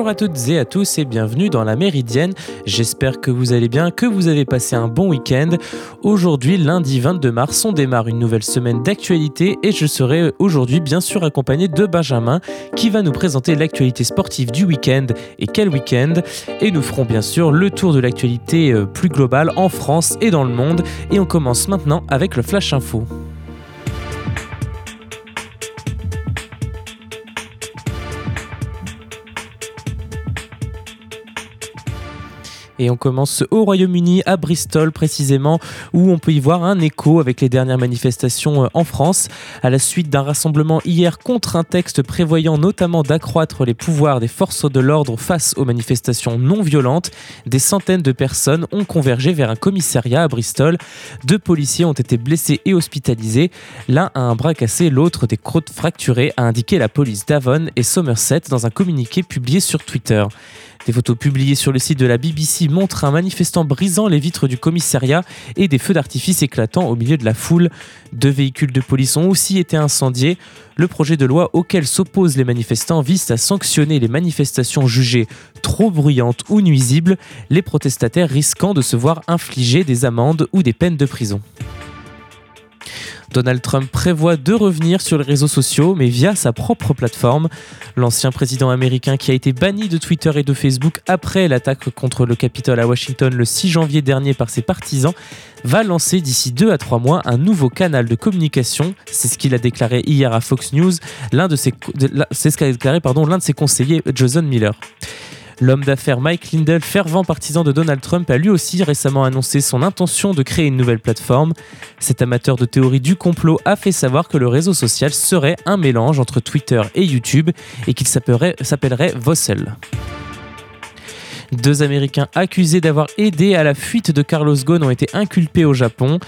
Bonjour à toutes et à tous et bienvenue dans la Méridienne. J'espère que vous allez bien, que vous avez passé un bon week-end. Aujourd'hui, lundi 22 mars, on démarre une nouvelle semaine d'actualité et je serai aujourd'hui bien sûr accompagné de Benjamin qui va nous présenter l'actualité sportive du week-end et quel week-end. Et nous ferons bien sûr le tour de l'actualité euh, plus globale en France et dans le monde. Et on commence maintenant avec le Flash Info. Et on commence au Royaume-Uni, à Bristol précisément, où on peut y voir un écho avec les dernières manifestations euh, en France. À la suite d'un rassemblement hier contre un texte prévoyant notamment d'accroître les pouvoirs des forces de l'ordre face aux manifestations non violentes, des centaines de personnes ont convergé vers un commissariat à Bristol. Deux policiers ont été blessés et hospitalisés. L'un a un bras cassé, l'autre des croûtes fracturées, a indiqué la police d'Avon et Somerset dans un communiqué publié sur Twitter. Des photos publiées sur le site de la BBC montrent un manifestant brisant les vitres du commissariat et des feux d'artifice éclatant au milieu de la foule. Deux véhicules de police ont aussi été incendiés. Le projet de loi auquel s'opposent les manifestants vise à sanctionner les manifestations jugées trop bruyantes ou nuisibles, les protestataires risquant de se voir infliger des amendes ou des peines de prison. Donald Trump prévoit de revenir sur les réseaux sociaux, mais via sa propre plateforme. L'ancien président américain qui a été banni de Twitter et de Facebook après l'attaque contre le Capitole à Washington le 6 janvier dernier par ses partisans va lancer d'ici 2 à 3 mois un nouveau canal de communication. C'est ce qu'il a déclaré hier à Fox News. C'est ce qu'a déclaré pardon, l'un de ses conseillers, Jason Miller. L'homme d'affaires Mike Lindell, fervent partisan de Donald Trump, a lui aussi récemment annoncé son intention de créer une nouvelle plateforme. Cet amateur de théorie du complot a fait savoir que le réseau social serait un mélange entre Twitter et YouTube et qu'il s'appellerait Vossel. Deux Américains accusés d'avoir aidé à la fuite de Carlos Ghosn ont été inculpés au Japon.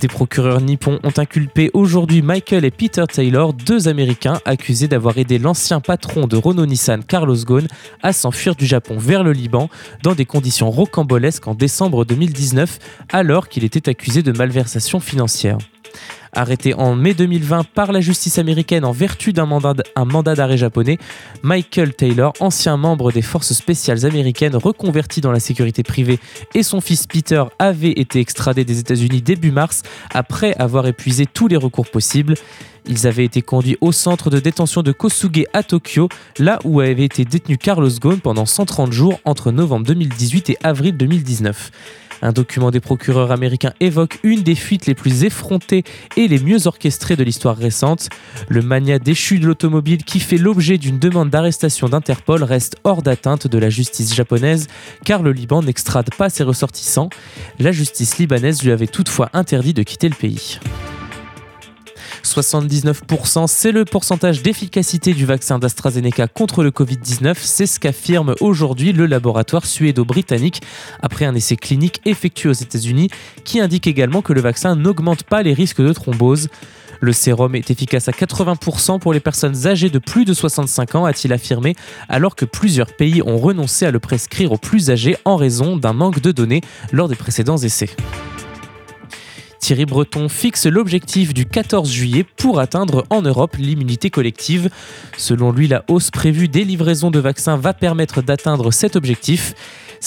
Des procureurs nippons ont inculpé aujourd'hui Michael et Peter Taylor, deux Américains accusés d'avoir aidé l'ancien patron de Renault Nissan, Carlos Ghosn, à s'enfuir du Japon vers le Liban dans des conditions rocambolesques en décembre 2019, alors qu'il était accusé de malversation financière. Arrêté en mai 2020 par la justice américaine en vertu d'un mandat, d'arrêt japonais, Michael Taylor, ancien membre des forces spéciales américaines reconverti dans la sécurité privée, et son fils Peter avaient été extradés des États-Unis début mars après avoir épuisé tous les recours possibles. Ils avaient été conduits au centre de détention de Kosuge à Tokyo, là où avait été détenu Carlos Ghosn pendant 130 jours entre novembre 2018 et avril 2019. Un document des procureurs américains évoque une des fuites les plus effrontées et les mieux orchestrées de l'histoire récente. Le mania déchu de l'automobile qui fait l'objet d'une demande d'arrestation d'Interpol reste hors d'atteinte de la justice japonaise car le Liban n'extrade pas ses ressortissants. La justice libanaise lui avait toutefois interdit de quitter le pays. 79%, c'est le pourcentage d'efficacité du vaccin d'AstraZeneca contre le Covid-19. C'est ce qu'affirme aujourd'hui le laboratoire suédo-britannique après un essai clinique effectué aux États-Unis qui indique également que le vaccin n'augmente pas les risques de thrombose. Le sérum est efficace à 80% pour les personnes âgées de plus de 65 ans, a-t-il affirmé, alors que plusieurs pays ont renoncé à le prescrire aux plus âgés en raison d'un manque de données lors des précédents essais. Thierry Breton fixe l'objectif du 14 juillet pour atteindre en Europe l'immunité collective. Selon lui, la hausse prévue des livraisons de vaccins va permettre d'atteindre cet objectif.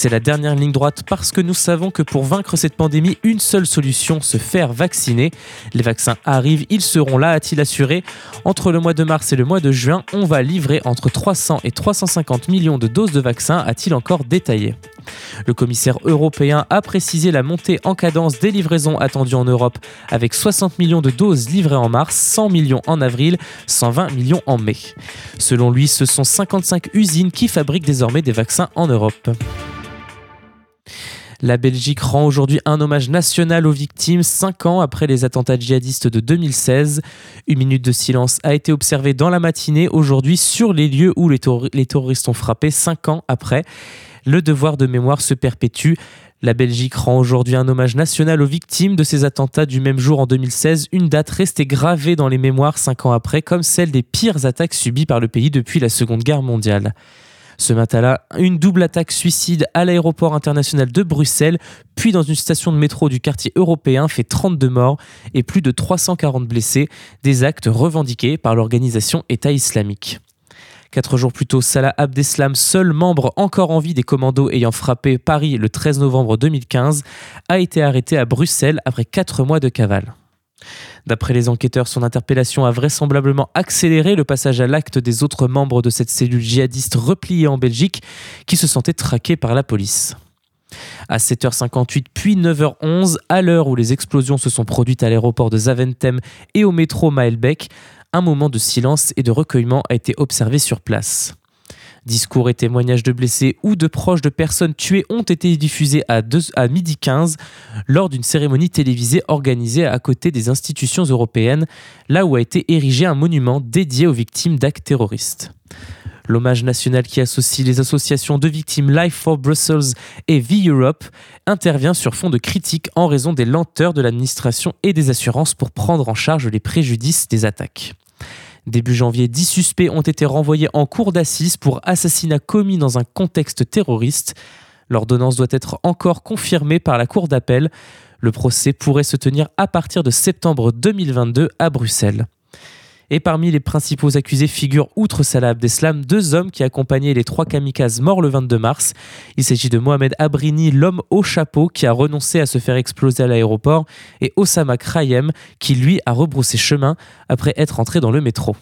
C'est la dernière ligne droite parce que nous savons que pour vaincre cette pandémie, une seule solution, se faire vacciner. Les vaccins arrivent, ils seront là, a-t-il assuré. Entre le mois de mars et le mois de juin, on va livrer entre 300 et 350 millions de doses de vaccins, a-t-il encore détaillé. Le commissaire européen a précisé la montée en cadence des livraisons attendues en Europe avec 60 millions de doses livrées en mars, 100 millions en avril, 120 millions en mai. Selon lui, ce sont 55 usines qui fabriquent désormais des vaccins en Europe. La Belgique rend aujourd'hui un hommage national aux victimes cinq ans après les attentats djihadistes de 2016. Une minute de silence a été observée dans la matinée aujourd'hui sur les lieux où les, terroristes ont frappé cinq ans après. Le devoir de mémoire se perpétue. La Belgique rend aujourd'hui un hommage national aux victimes de ces attentats du même jour en 2016, une date restée gravée dans les mémoires cinq ans après comme celle des pires attaques subies par le pays depuis la Seconde Guerre mondiale. Ce matin-là, une double attaque suicide à l'aéroport international de Bruxelles, puis dans une station de métro du quartier européen fait 32 morts et plus de 340 blessés, des actes revendiqués par l'organisation État islamique. Quatre jours plus tôt, Salah Abdeslam, seul membre encore en vie des commandos ayant frappé Paris le 13 novembre 2015, a été arrêté à Bruxelles après quatre mois de cavale. D'après les enquêteurs, son interpellation a vraisemblablement accéléré le passage à l'acte des autres membres de cette cellule djihadiste repliée en Belgique qui se sentaient traqués par la police. À 7h58 puis 9h11, à l'heure où les explosions se sont produites à l'aéroport de Zaventem et au métro Maelbeek, un moment de silence et de recueillement a été observé sur place. Discours et témoignages de blessés ou de proches de personnes tuées ont été diffusés à, midi 15 lors d'une cérémonie télévisée organisée à côté des institutions européennes, là où a été érigé un monument dédié aux victimes d'actes terroristes. L'hommage national qui associe les associations de victimes Life for Brussels et V Europe intervient sur fond de critiques en raison des lenteurs de l'administration et des assurances pour prendre en charge les préjudices des attaques. Début janvier, 10 suspects ont été renvoyés en cour d'assises pour assassinat commis dans un contexte terroriste. L'ordonnance doit être encore confirmée par la cour d'appel. Le procès pourrait se tenir à partir de septembre 2022 à Bruxelles. Et parmi les principaux accusés figurent, outre Salah Abdeslam, deux hommes qui accompagnaient les trois kamikazes morts le 22 mars. Il s'agit de Mohamed Abrini, l'homme au chapeau qui a renoncé à se faire exploser à l'aéroport, et Osama Krayem, qui lui a rebroussé chemin après être entré dans le métro.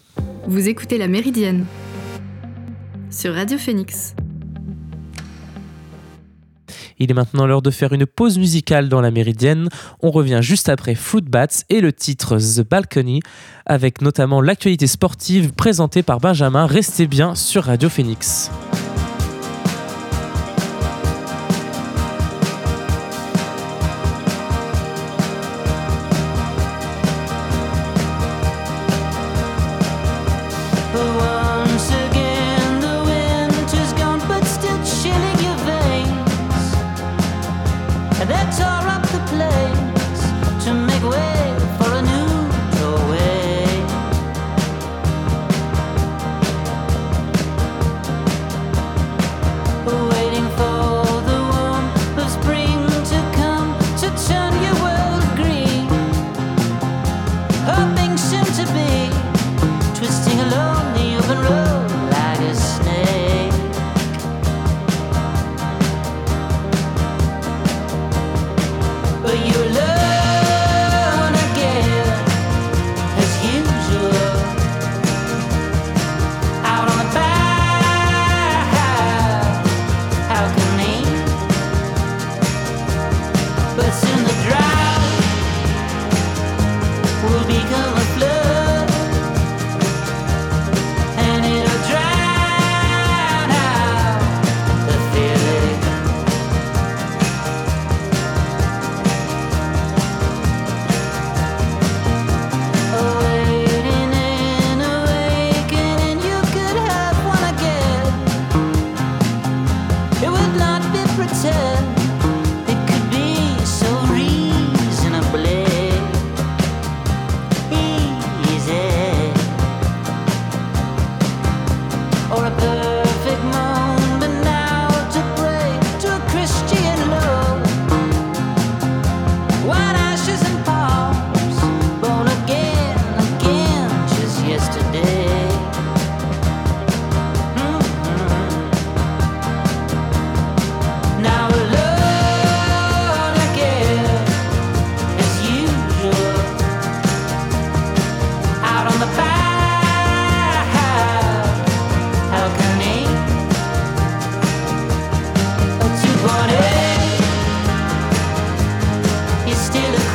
Vous écoutez La Méridienne sur Radio Phoenix. Il est maintenant l'heure de faire une pause musicale dans la Méridienne. On revient juste après Footbats et le titre The Balcony, avec notamment l'actualité sportive présentée par Benjamin. Restez bien sur Radio Phoenix.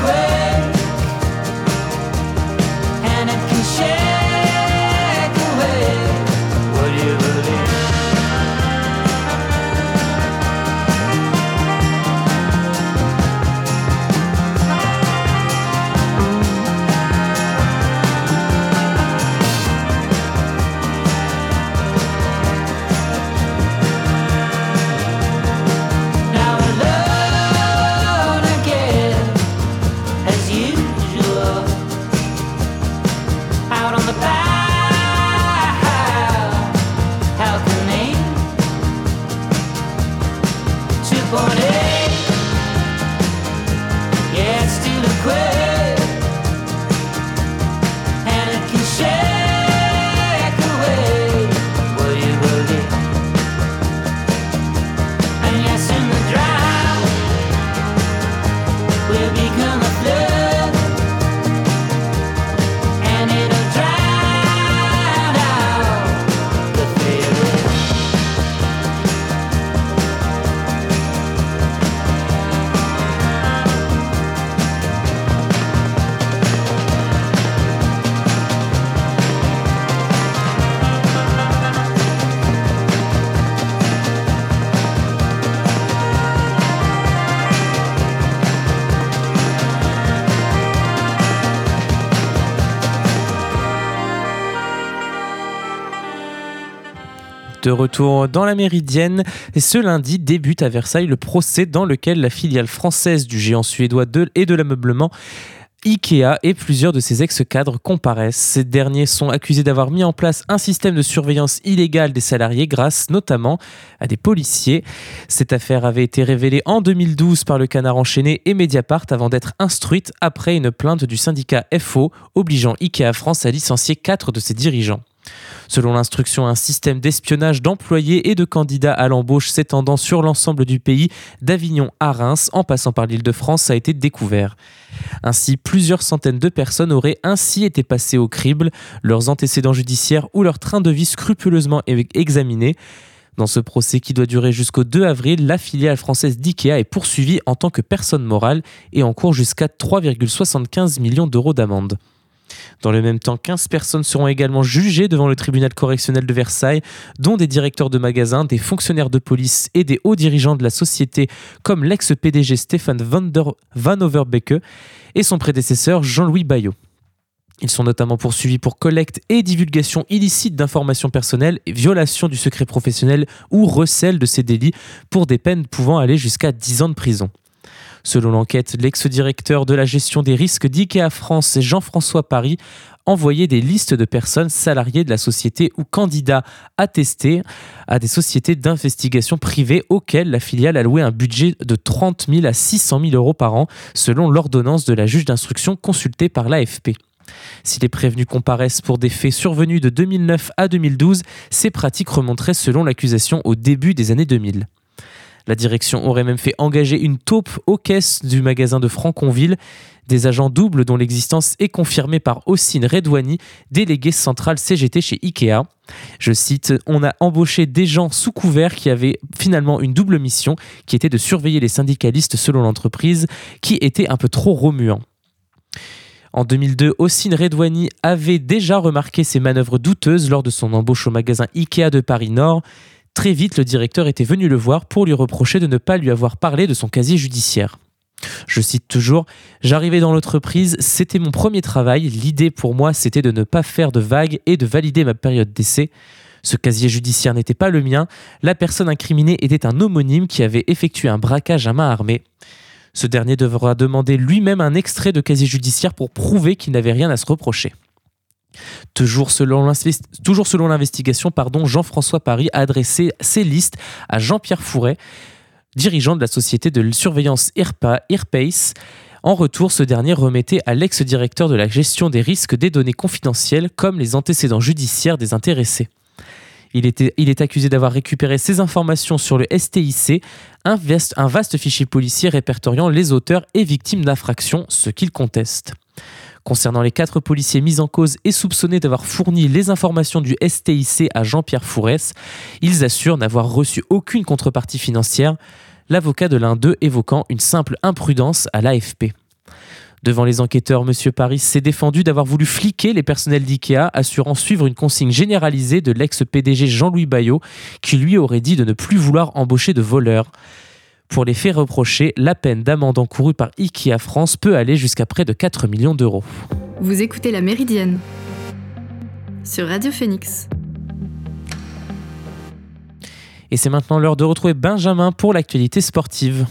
away. De retour dans la Méridienne, ce lundi débute à Versailles le procès dans lequel la filiale française du géant suédois de et de l'ameublement IKEA et plusieurs de ses ex-cadres comparaissent. Ces derniers sont accusés d'avoir mis en place un système de surveillance illégale des salariés grâce notamment à des policiers. Cette affaire avait été révélée en 2012 par le Canard enchaîné et Mediapart avant d'être instruite après une plainte du syndicat FO obligeant IKEA France à licencier quatre de ses dirigeants. Selon l'instruction, un système d'espionnage d'employés et de candidats à l'embauche s'étendant sur l'ensemble du pays, d'Avignon à Reims, en passant par l'île de France, a été découvert. Ainsi, plusieurs centaines de personnes auraient ainsi été passées au crible, leurs antécédents judiciaires ou leur train de vie scrupuleusement examinés. Dans ce procès qui doit durer jusqu'au 2 avril, la filiale française d'IKEA est poursuivie en tant que personne morale et en cours jusqu'à 3,75 millions d'euros d'amende. Dans le même temps, 15 personnes seront également jugées devant le tribunal correctionnel de Versailles, dont des directeurs de magasins, des fonctionnaires de police et des hauts dirigeants de la société, comme l'ex-PDG Stéphane Van, Overbecke et son prédécesseur Jean-Louis Bayot. Ils sont notamment poursuivis pour collecte et divulgation illicite d'informations personnelles, violation du secret professionnel ou recel de ces délits pour des peines pouvant aller jusqu'à 10 ans de prison. Selon l'enquête, l'ex-directeur de la gestion des risques d'IKEA France, Jean-François Paris, envoyait des listes de personnes salariées de la société ou candidats attestés à des sociétés d'investigation privées auxquelles la filiale allouait un budget de 30 000 à 600 000 euros par an, selon l'ordonnance de la juge d'instruction consultée par l'AFP. Si les prévenus comparaissent pour des faits survenus de 2009 à 2012, ces pratiques remonteraient selon l'accusation au début des années 2000. La direction aurait même fait engager une taupe aux caisses du magasin de Franconville, des agents doubles dont l'existence est confirmée par Ossine Redouani, délégué central CGT chez Ikea. Je cite, on a embauché des gens sous couvert qui avaient finalement une double mission, qui était de surveiller les syndicalistes selon l'entreprise, qui était un peu trop remuant. En 2002, Ossine Redouani avait déjà remarqué ces manœuvres douteuses lors de son embauche au magasin Ikea de Paris Nord. Très vite, le directeur était venu le voir pour lui reprocher de ne pas lui avoir parlé de son casier judiciaire. Je cite toujours, J'arrivais dans l'entreprise, c'était mon premier travail, l'idée pour moi c'était de ne pas faire de vagues et de valider ma période d'essai. Ce casier judiciaire n'était pas le mien, la personne incriminée était un homonyme qui avait effectué un braquage à main armée. Ce dernier devra demander lui-même un extrait de casier judiciaire pour prouver qu'il n'avait rien à se reprocher. Toujours selon l'investigation, Jean-François Paris a adressé ses listes à Jean-Pierre Fouret, dirigeant de la société de surveillance Airpace. En retour, ce dernier remettait à l'ex-directeur de la gestion des risques des données confidentielles comme les antécédents judiciaires des intéressés. Il, il est accusé d'avoir récupéré ces informations sur le STIC, un vaste fichier policier répertoriant les auteurs et victimes d'infractions, ce qu'il conteste. Concernant les quatre policiers mis en cause et soupçonnés d'avoir fourni les informations du STIC à Jean-Pierre Fourès, ils assurent n'avoir reçu aucune contrepartie financière, l'avocat de l'un d'eux évoquant une simple imprudence à l'AFP. Devant les enquêteurs, M. Paris s'est défendu d'avoir voulu fliquer les personnels d'IKEA, assurant suivre une consigne généralisée de l'ex-PDG Jean-Louis Bayot, qui lui aurait dit de ne plus vouloir embaucher de voleurs. Pour les faits reprochés, la peine d'amende encourue par IKEA France peut aller jusqu'à près de 4 millions d'euros. Vous écoutez La Méridienne sur Radio Phoenix. Et c'est maintenant l'heure de retrouver Benjamin pour l'actualité sportive.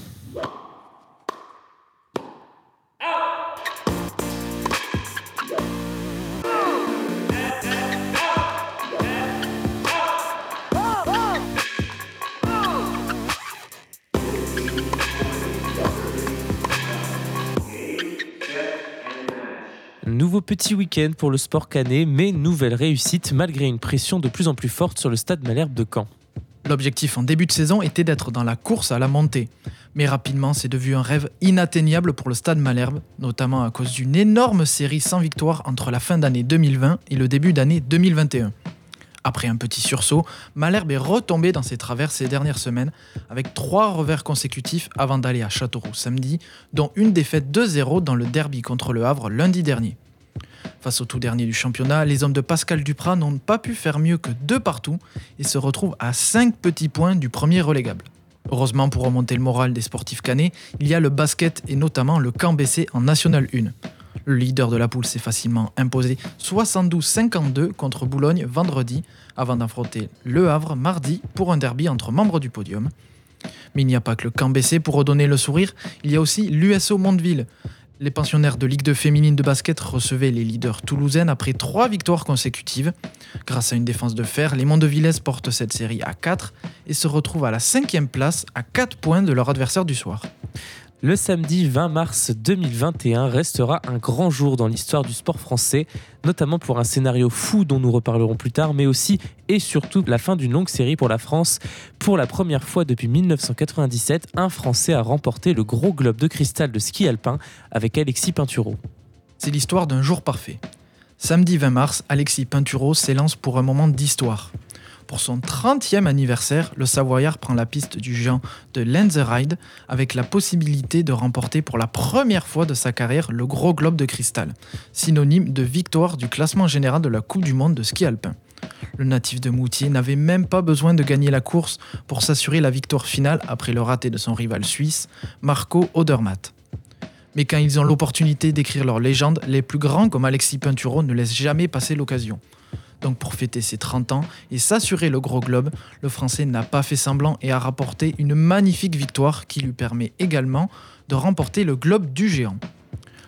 Nouveau petit week-end pour le sport canet, mais nouvelle réussite malgré une pression de plus en plus forte sur le stade Malherbe de Caen. L'objectif en début de saison était d'être dans la course à la montée. Mais rapidement, c'est devenu un rêve inatteignable pour le stade Malherbe, notamment à cause d'une énorme série sans victoire entre la fin d'année 2020 et le début d'année 2021. Après un petit sursaut, Malherbe est retombé dans ses travers ces dernières semaines, avec trois revers consécutifs avant d'aller à Châteauroux samedi, dont une défaite 2-0 dans le derby contre le Havre lundi dernier. Face au tout dernier du championnat, les hommes de Pascal Duprat n'ont pas pu faire mieux que deux partout et se retrouvent à 5 petits points du premier relégable. Heureusement pour remonter le moral des sportifs canets, il y a le basket et notamment le camp BC en National 1. Le leader de la poule s'est facilement imposé 72-52 contre Boulogne vendredi, avant d'affronter Le Havre mardi pour un derby entre membres du podium. Mais il n'y a pas que le camp BC pour redonner le sourire, il y a aussi l'USO Mondeville. Les pensionnaires de Ligue 2 féminine de basket recevaient les leaders toulousaines après trois victoires consécutives. Grâce à une défense de fer, les Mondevillaises portent cette série à 4 et se retrouvent à la cinquième place à 4 points de leur adversaire du soir. Le samedi 20 mars 2021 restera un grand jour dans l'histoire du sport français, notamment pour un scénario fou dont nous reparlerons plus tard, mais aussi et surtout la fin d'une longue série pour la France. Pour la première fois depuis 1997, un Français a remporté le gros globe de cristal de ski alpin avec Alexis Pinturo. C'est l'histoire d'un jour parfait. Samedi 20 mars, Alexis Pinturo s'élance pour un moment d'histoire. Pour son 30e anniversaire, le Savoyard prend la piste du géant de Lenzerheide avec la possibilité de remporter pour la première fois de sa carrière le gros globe de cristal, synonyme de victoire du classement général de la Coupe du Monde de ski alpin. Le natif de Moutier n'avait même pas besoin de gagner la course pour s'assurer la victoire finale après le raté de son rival suisse, Marco Odermatt. Mais quand ils ont l'opportunité d'écrire leur légende, les plus grands comme Alexis Pinturo ne laissent jamais passer l'occasion. Donc pour fêter ses 30 ans et s'assurer le gros globe, le Français n'a pas fait semblant et a rapporté une magnifique victoire qui lui permet également de remporter le globe du géant.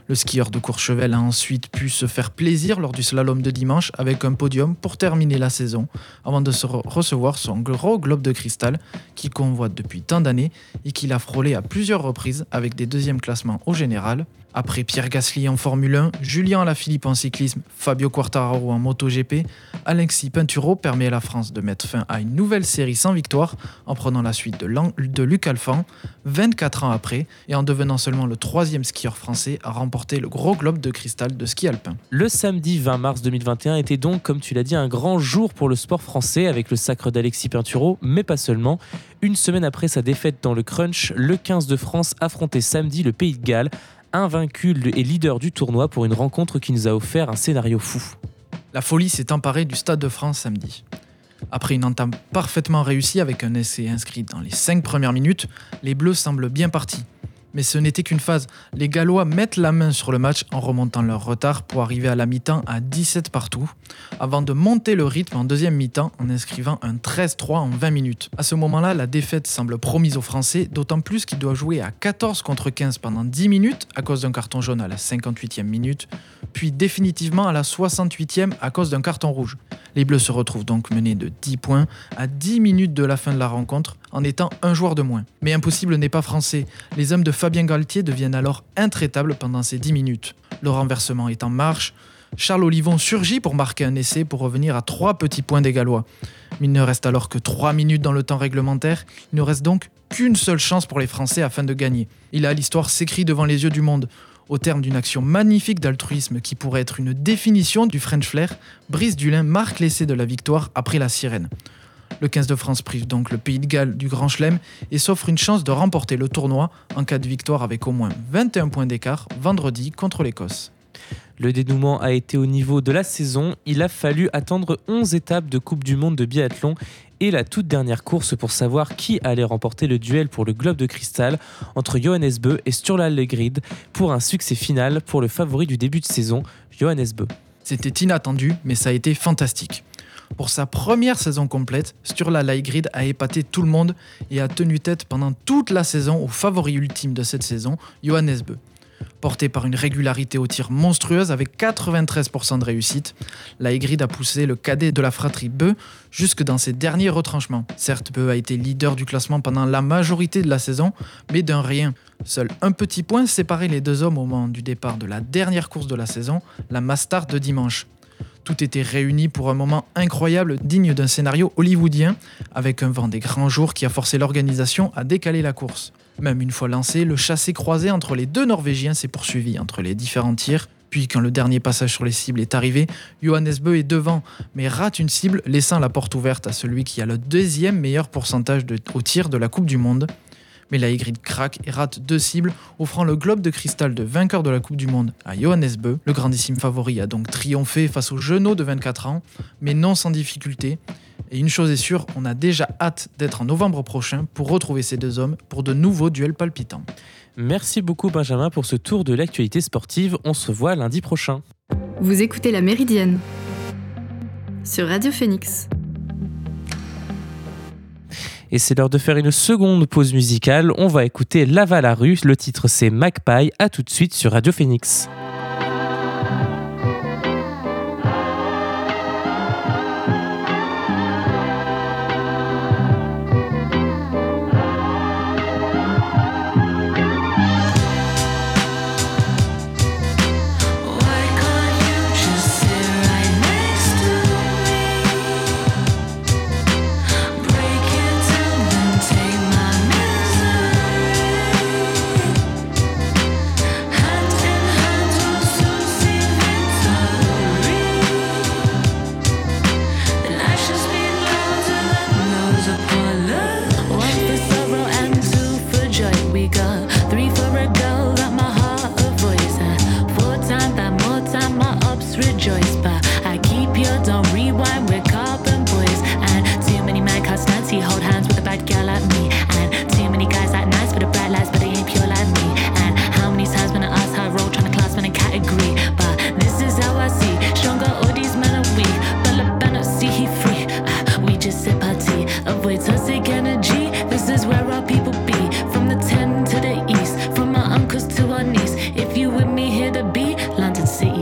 Le skieur de Courchevel a ensuite pu se faire plaisir lors du slalom de dimanche avec un podium pour terminer la saison, avant de recevoir son gros globe de cristal qu'il convoite depuis tant d'années et qu'il a frôlé à plusieurs reprises avec des deuxièmes classements au général, après Pierre Gasly en Formule 1, Julien Alaphilippe en cyclisme, Fabio Quartararo en MotoGP, Alexis Pinturo permet à la France de mettre fin à une nouvelle série sans victoire en prenant la suite de, Luc Alphand 24 ans après et en devenant seulement le troisième skieur français à remporter le gros globe de cristal de ski alpin. Le samedi 20 mars 2021 était donc, comme tu l'as dit, un grand jour pour le sport français avec le sacre d'Alexis Pinturo, mais pas seulement. Une semaine après sa défaite dans le crunch, le 15 de France affrontait samedi le Pays de Galles invaincu et leader du tournoi pour une rencontre qui nous a offert un scénario fou. La folie s'est emparée du Stade de France samedi. Après une entame parfaitement réussie avec un essai inscrit dans les 5 premières minutes, les Bleus semblent bien partis. Mais ce n'était qu'une phase. Les Gallois mettent la main sur le match en remontant leur retard pour arriver à la mi-temps à 17 partout, avant de monter le rythme en deuxième mi-temps en inscrivant un 13-3 en 20 minutes. À ce moment-là, la défaite semble promise aux Français, d'autant plus qu'il doit jouer à 14 contre 15 pendant 10 minutes à cause d'un carton jaune à la 58e minute, puis définitivement à la 68e à cause d'un carton rouge. Les Bleus se retrouvent donc menés de 10 points à 10 minutes de la fin de la rencontre en étant un joueur de moins. Mais impossible n'est pas français. Les hommes de Fabien Galtier deviennent alors intraitables pendant ces 10 minutes. Le renversement est en marche. Charles Olivon surgit pour marquer un essai pour revenir à 3 petits points des Gallois. il ne reste alors que 3 minutes dans le temps réglementaire. Il ne reste donc qu'une seule chance pour les Français afin de gagner. Il a l'histoire s'écrit devant les yeux du monde. Au terme d'une action magnifique d'altruisme qui pourrait être une définition du French flair, Brice Dulin marque l'essai de la victoire après la sirène. Le 15 de France prive donc le Pays de Galles du Grand Chelem et s'offre une chance de remporter le tournoi en cas de victoire avec au moins 21 points d'écart vendredi contre l'Écosse. Le dénouement a été au niveau de la saison. Il a fallu attendre 11 étapes de Coupe du Monde de biathlon et la toute dernière course pour savoir qui allait remporter le duel pour le globe de cristal entre Johannes Bö et Sturla Legrid pour un succès final pour le favori du début de saison, Johannes Bö. C'était inattendu, mais ça a été fantastique. Pour sa première saison complète, Sturla Legrid a épaté tout le monde et a tenu tête pendant toute la saison au favori ultime de cette saison, Johannes Bö porté par une régularité au tir monstrueuse avec 93% de réussite. La Aigride a poussé le cadet de la fratrie Beu jusque dans ses derniers retranchements. Certes, Beu a été leader du classement pendant la majorité de la saison, mais d'un rien. Seul un petit point séparait les deux hommes au moment du départ de la dernière course de la saison, la Mastart de dimanche. Tout était réuni pour un moment incroyable digne d'un scénario hollywoodien, avec un vent des grands jours qui a forcé l'organisation à décaler la course. Même une fois lancé, le chassé croisé entre les deux Norvégiens s'est poursuivi entre les différents tirs. Puis, quand le dernier passage sur les cibles est arrivé, Johannes Bö est devant, mais rate une cible, laissant la porte ouverte à celui qui a le deuxième meilleur pourcentage au tir de la Coupe du Monde. Mais la Y craque et rate deux cibles, offrant le globe de cristal de vainqueur de la Coupe du Monde à Johannes Bö. Le grandissime favori a donc triomphé face au genou de 24 ans, mais non sans difficulté. Et une chose est sûre, on a déjà hâte d'être en novembre prochain pour retrouver ces deux hommes pour de nouveaux duels palpitants. Merci beaucoup Benjamin pour ce tour de l'actualité sportive. On se voit lundi prochain. Vous écoutez La Méridienne sur Radio Phoenix. Et c'est l'heure de faire une seconde pause musicale. On va écouter Lava la rue. Le titre c'est Magpie. A tout de suite sur Radio Phoenix.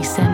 Mason.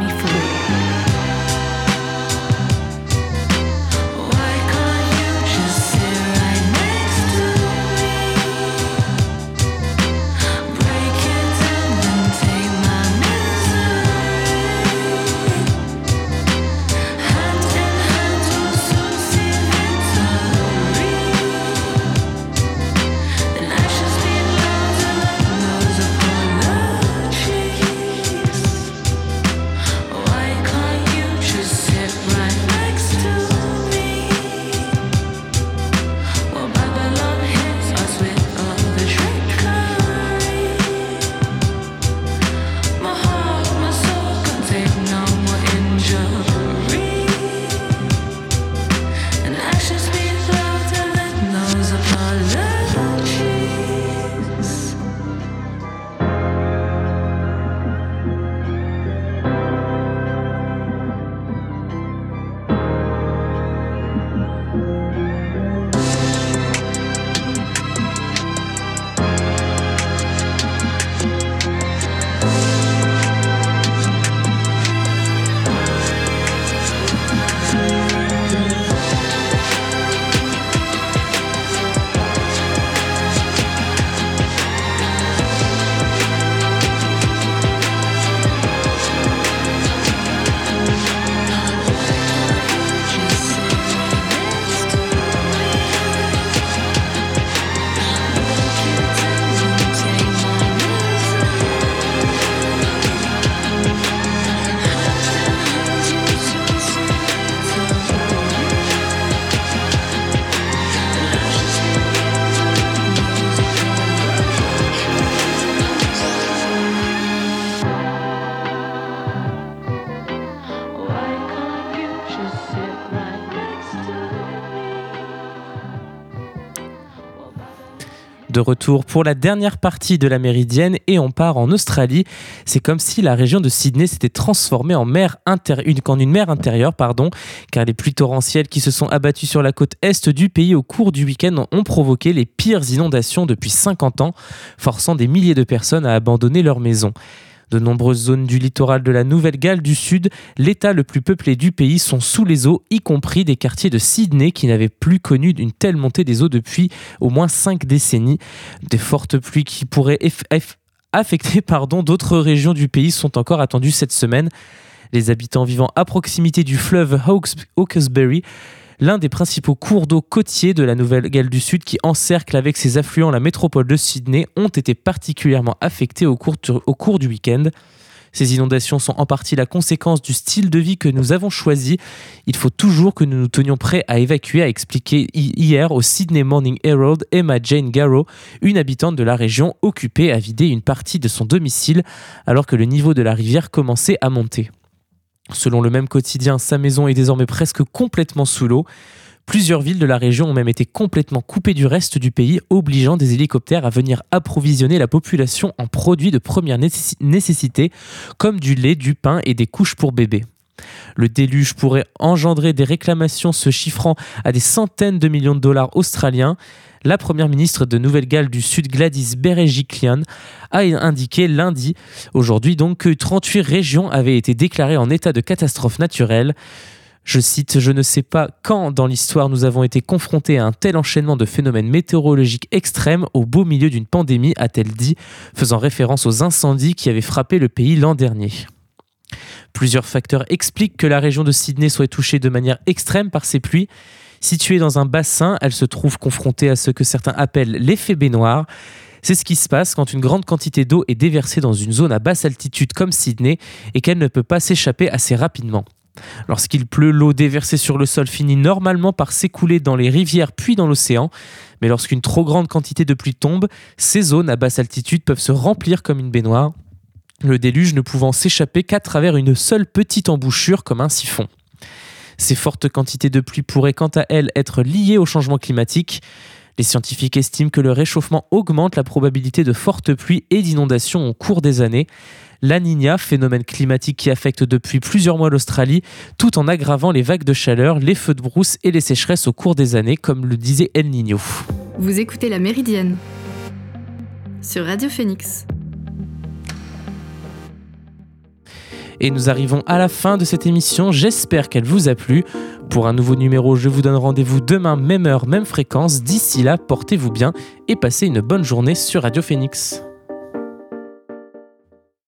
De retour pour la dernière partie de la Méridienne et on part en Australie. C'est comme si la région de Sydney s'était transformée en, mer une, une mer intérieure, pardon, car les pluies torrentielles qui se sont abattues sur la côte est du pays au cours du week-end ont provoqué les pires inondations depuis 50 ans, forçant des milliers de personnes à abandonner leurs maisons. De nombreuses zones du littoral de la Nouvelle-Galles du Sud, l'état le plus peuplé du pays, sont sous les eaux, y compris des quartiers de Sydney qui n'avaient plus connu une telle montée des eaux depuis au moins cinq décennies. Des fortes pluies qui pourraient affecter d'autres régions du pays sont encore attendues cette semaine. Les habitants vivant à proximité du fleuve Hawkesbury l'un des principaux cours d'eau côtiers de la Nouvelle-Galles du Sud qui encercle avec ses affluents la métropole de Sydney ont été particulièrement affectés au cours, du week-end. Ces inondations sont en partie la conséquence du style de vie que nous avons choisi. Il faut toujours que nous nous tenions prêts à évacuer, a expliqué hier au Sydney Morning Herald Emma Jane Garrow, une habitante de la région occupée à vider une partie de son domicile alors que le niveau de la rivière commençait à monter. Selon le même quotidien, sa maison est désormais presque complètement sous l'eau. Plusieurs villes de la région ont même été complètement coupées du reste du pays, obligeant des hélicoptères à venir approvisionner la population en produits de première nécessité, comme du lait, du pain et des couches pour bébés. Le déluge pourrait engendrer des réclamations se chiffrant à des centaines de millions de dollars australiens. La première ministre de Nouvelle-Galles du Sud, Gladys Berejiklian, a indiqué lundi, aujourd'hui donc, que 38 régions avaient été déclarées en état de catastrophe naturelle. Je cite, Je ne sais pas quand dans l'histoire nous avons été confrontés à un tel enchaînement de phénomènes météorologiques extrêmes au beau milieu d'une pandémie, a-t-elle dit, faisant référence aux incendies qui avaient frappé le pays l'an dernier. Plusieurs facteurs expliquent que la région de Sydney soit touchée de manière extrême par ces pluies. Située dans un bassin, elle se trouve confrontée à ce que certains appellent l'effet baignoire. C'est ce qui se passe quand une grande quantité d'eau est déversée dans une zone à basse altitude comme Sydney et qu'elle ne peut pas s'échapper assez rapidement. Lorsqu'il pleut, l'eau déversée sur le sol finit normalement par s'écouler dans les rivières puis dans l'océan. Mais lorsqu'une trop grande quantité de pluie tombe, ces zones à basse altitude peuvent se remplir comme une baignoire le déluge ne pouvant s'échapper qu'à travers une seule petite embouchure comme un siphon. Ces fortes quantités de pluie pourraient quant à elles être liées au changement climatique. Les scientifiques estiment que le réchauffement augmente la probabilité de fortes pluies et d'inondations au cours des années. La Niña, phénomène climatique qui affecte depuis plusieurs mois l'Australie, tout en aggravant les vagues de chaleur, les feux de brousse et les sécheresses au cours des années, comme le disait El Niño. Vous écoutez La Méridienne sur Radio Phoenix. Et nous arrivons à la fin de cette émission. J'espère qu'elle vous a plu. Pour un nouveau numéro, je vous donne rendez-vous demain, même heure, même fréquence. D'ici là, portez-vous bien et passez une bonne journée sur Radio Phoenix.